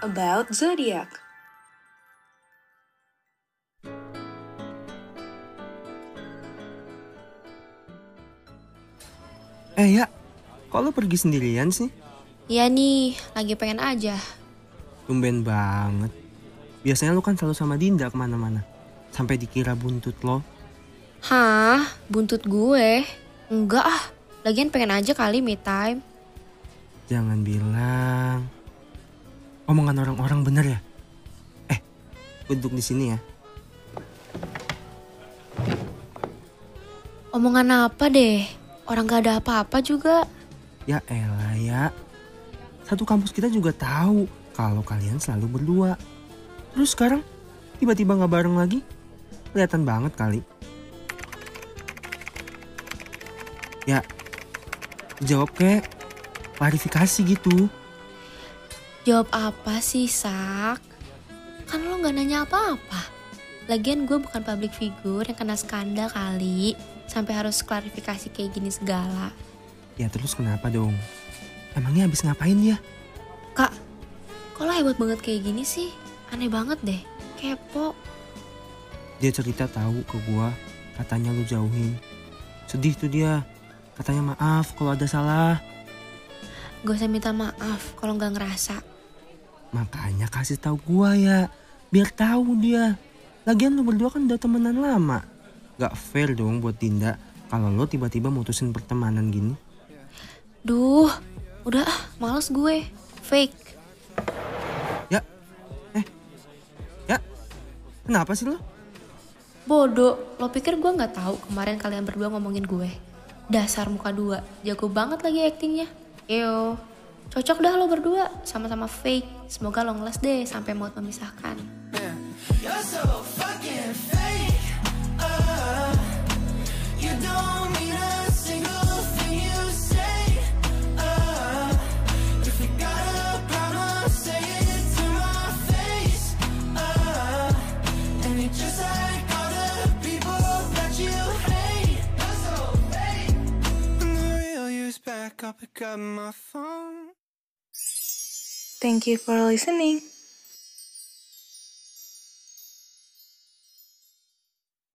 about zodiac. Eh ya, kok lo pergi sendirian sih? Ya nih, lagi pengen aja. Tumben banget. Biasanya lo kan selalu sama Dinda ke mana-mana. Sampai dikira buntut lo. Hah? Buntut gue? Enggak ah, lagian pengen aja kali me time. Jangan bilang. Omongan orang-orang bener ya? Eh, duduk di sini ya. Omongan apa deh? Orang gak ada apa-apa juga. Ya elah ya. Satu kampus kita juga tahu kalau kalian selalu berdua. Terus sekarang tiba-tiba nggak bareng lagi? Kelihatan banget kali. Ya, jawab kek. Klarifikasi gitu. Jawab apa sih, Sak? Kan lo gak nanya apa-apa. Lagian gue bukan public figure yang kena skandal kali. Sampai harus klarifikasi kayak gini segala. Ya terus kenapa dong? Emangnya habis ngapain dia? Kak, kok lo hebat banget kayak gini sih? Aneh banget deh. Kepo. Dia cerita tahu ke gua, katanya lu jauhin. Sedih tuh dia. Katanya maaf kalau ada salah. Gak usah minta maaf kalau nggak ngerasa. Makanya kasih tahu gua ya, biar tahu dia. Lagian lu berdua kan udah temenan lama. Gak fair dong buat Dinda kalau lo tiba-tiba mutusin pertemanan gini. Duh, udah ah, males gue. Fake. Ya, eh, ya, kenapa sih lo? Bodoh, lo pikir gue nggak tahu kemarin kalian berdua ngomongin gue? Dasar muka dua, jago banget lagi aktingnya. Yo, cocok dah lo berdua, sama-sama fake. Semoga lo ngeles deh sampai mau memisahkan. You're back, I'll my phone. Thank you for listening.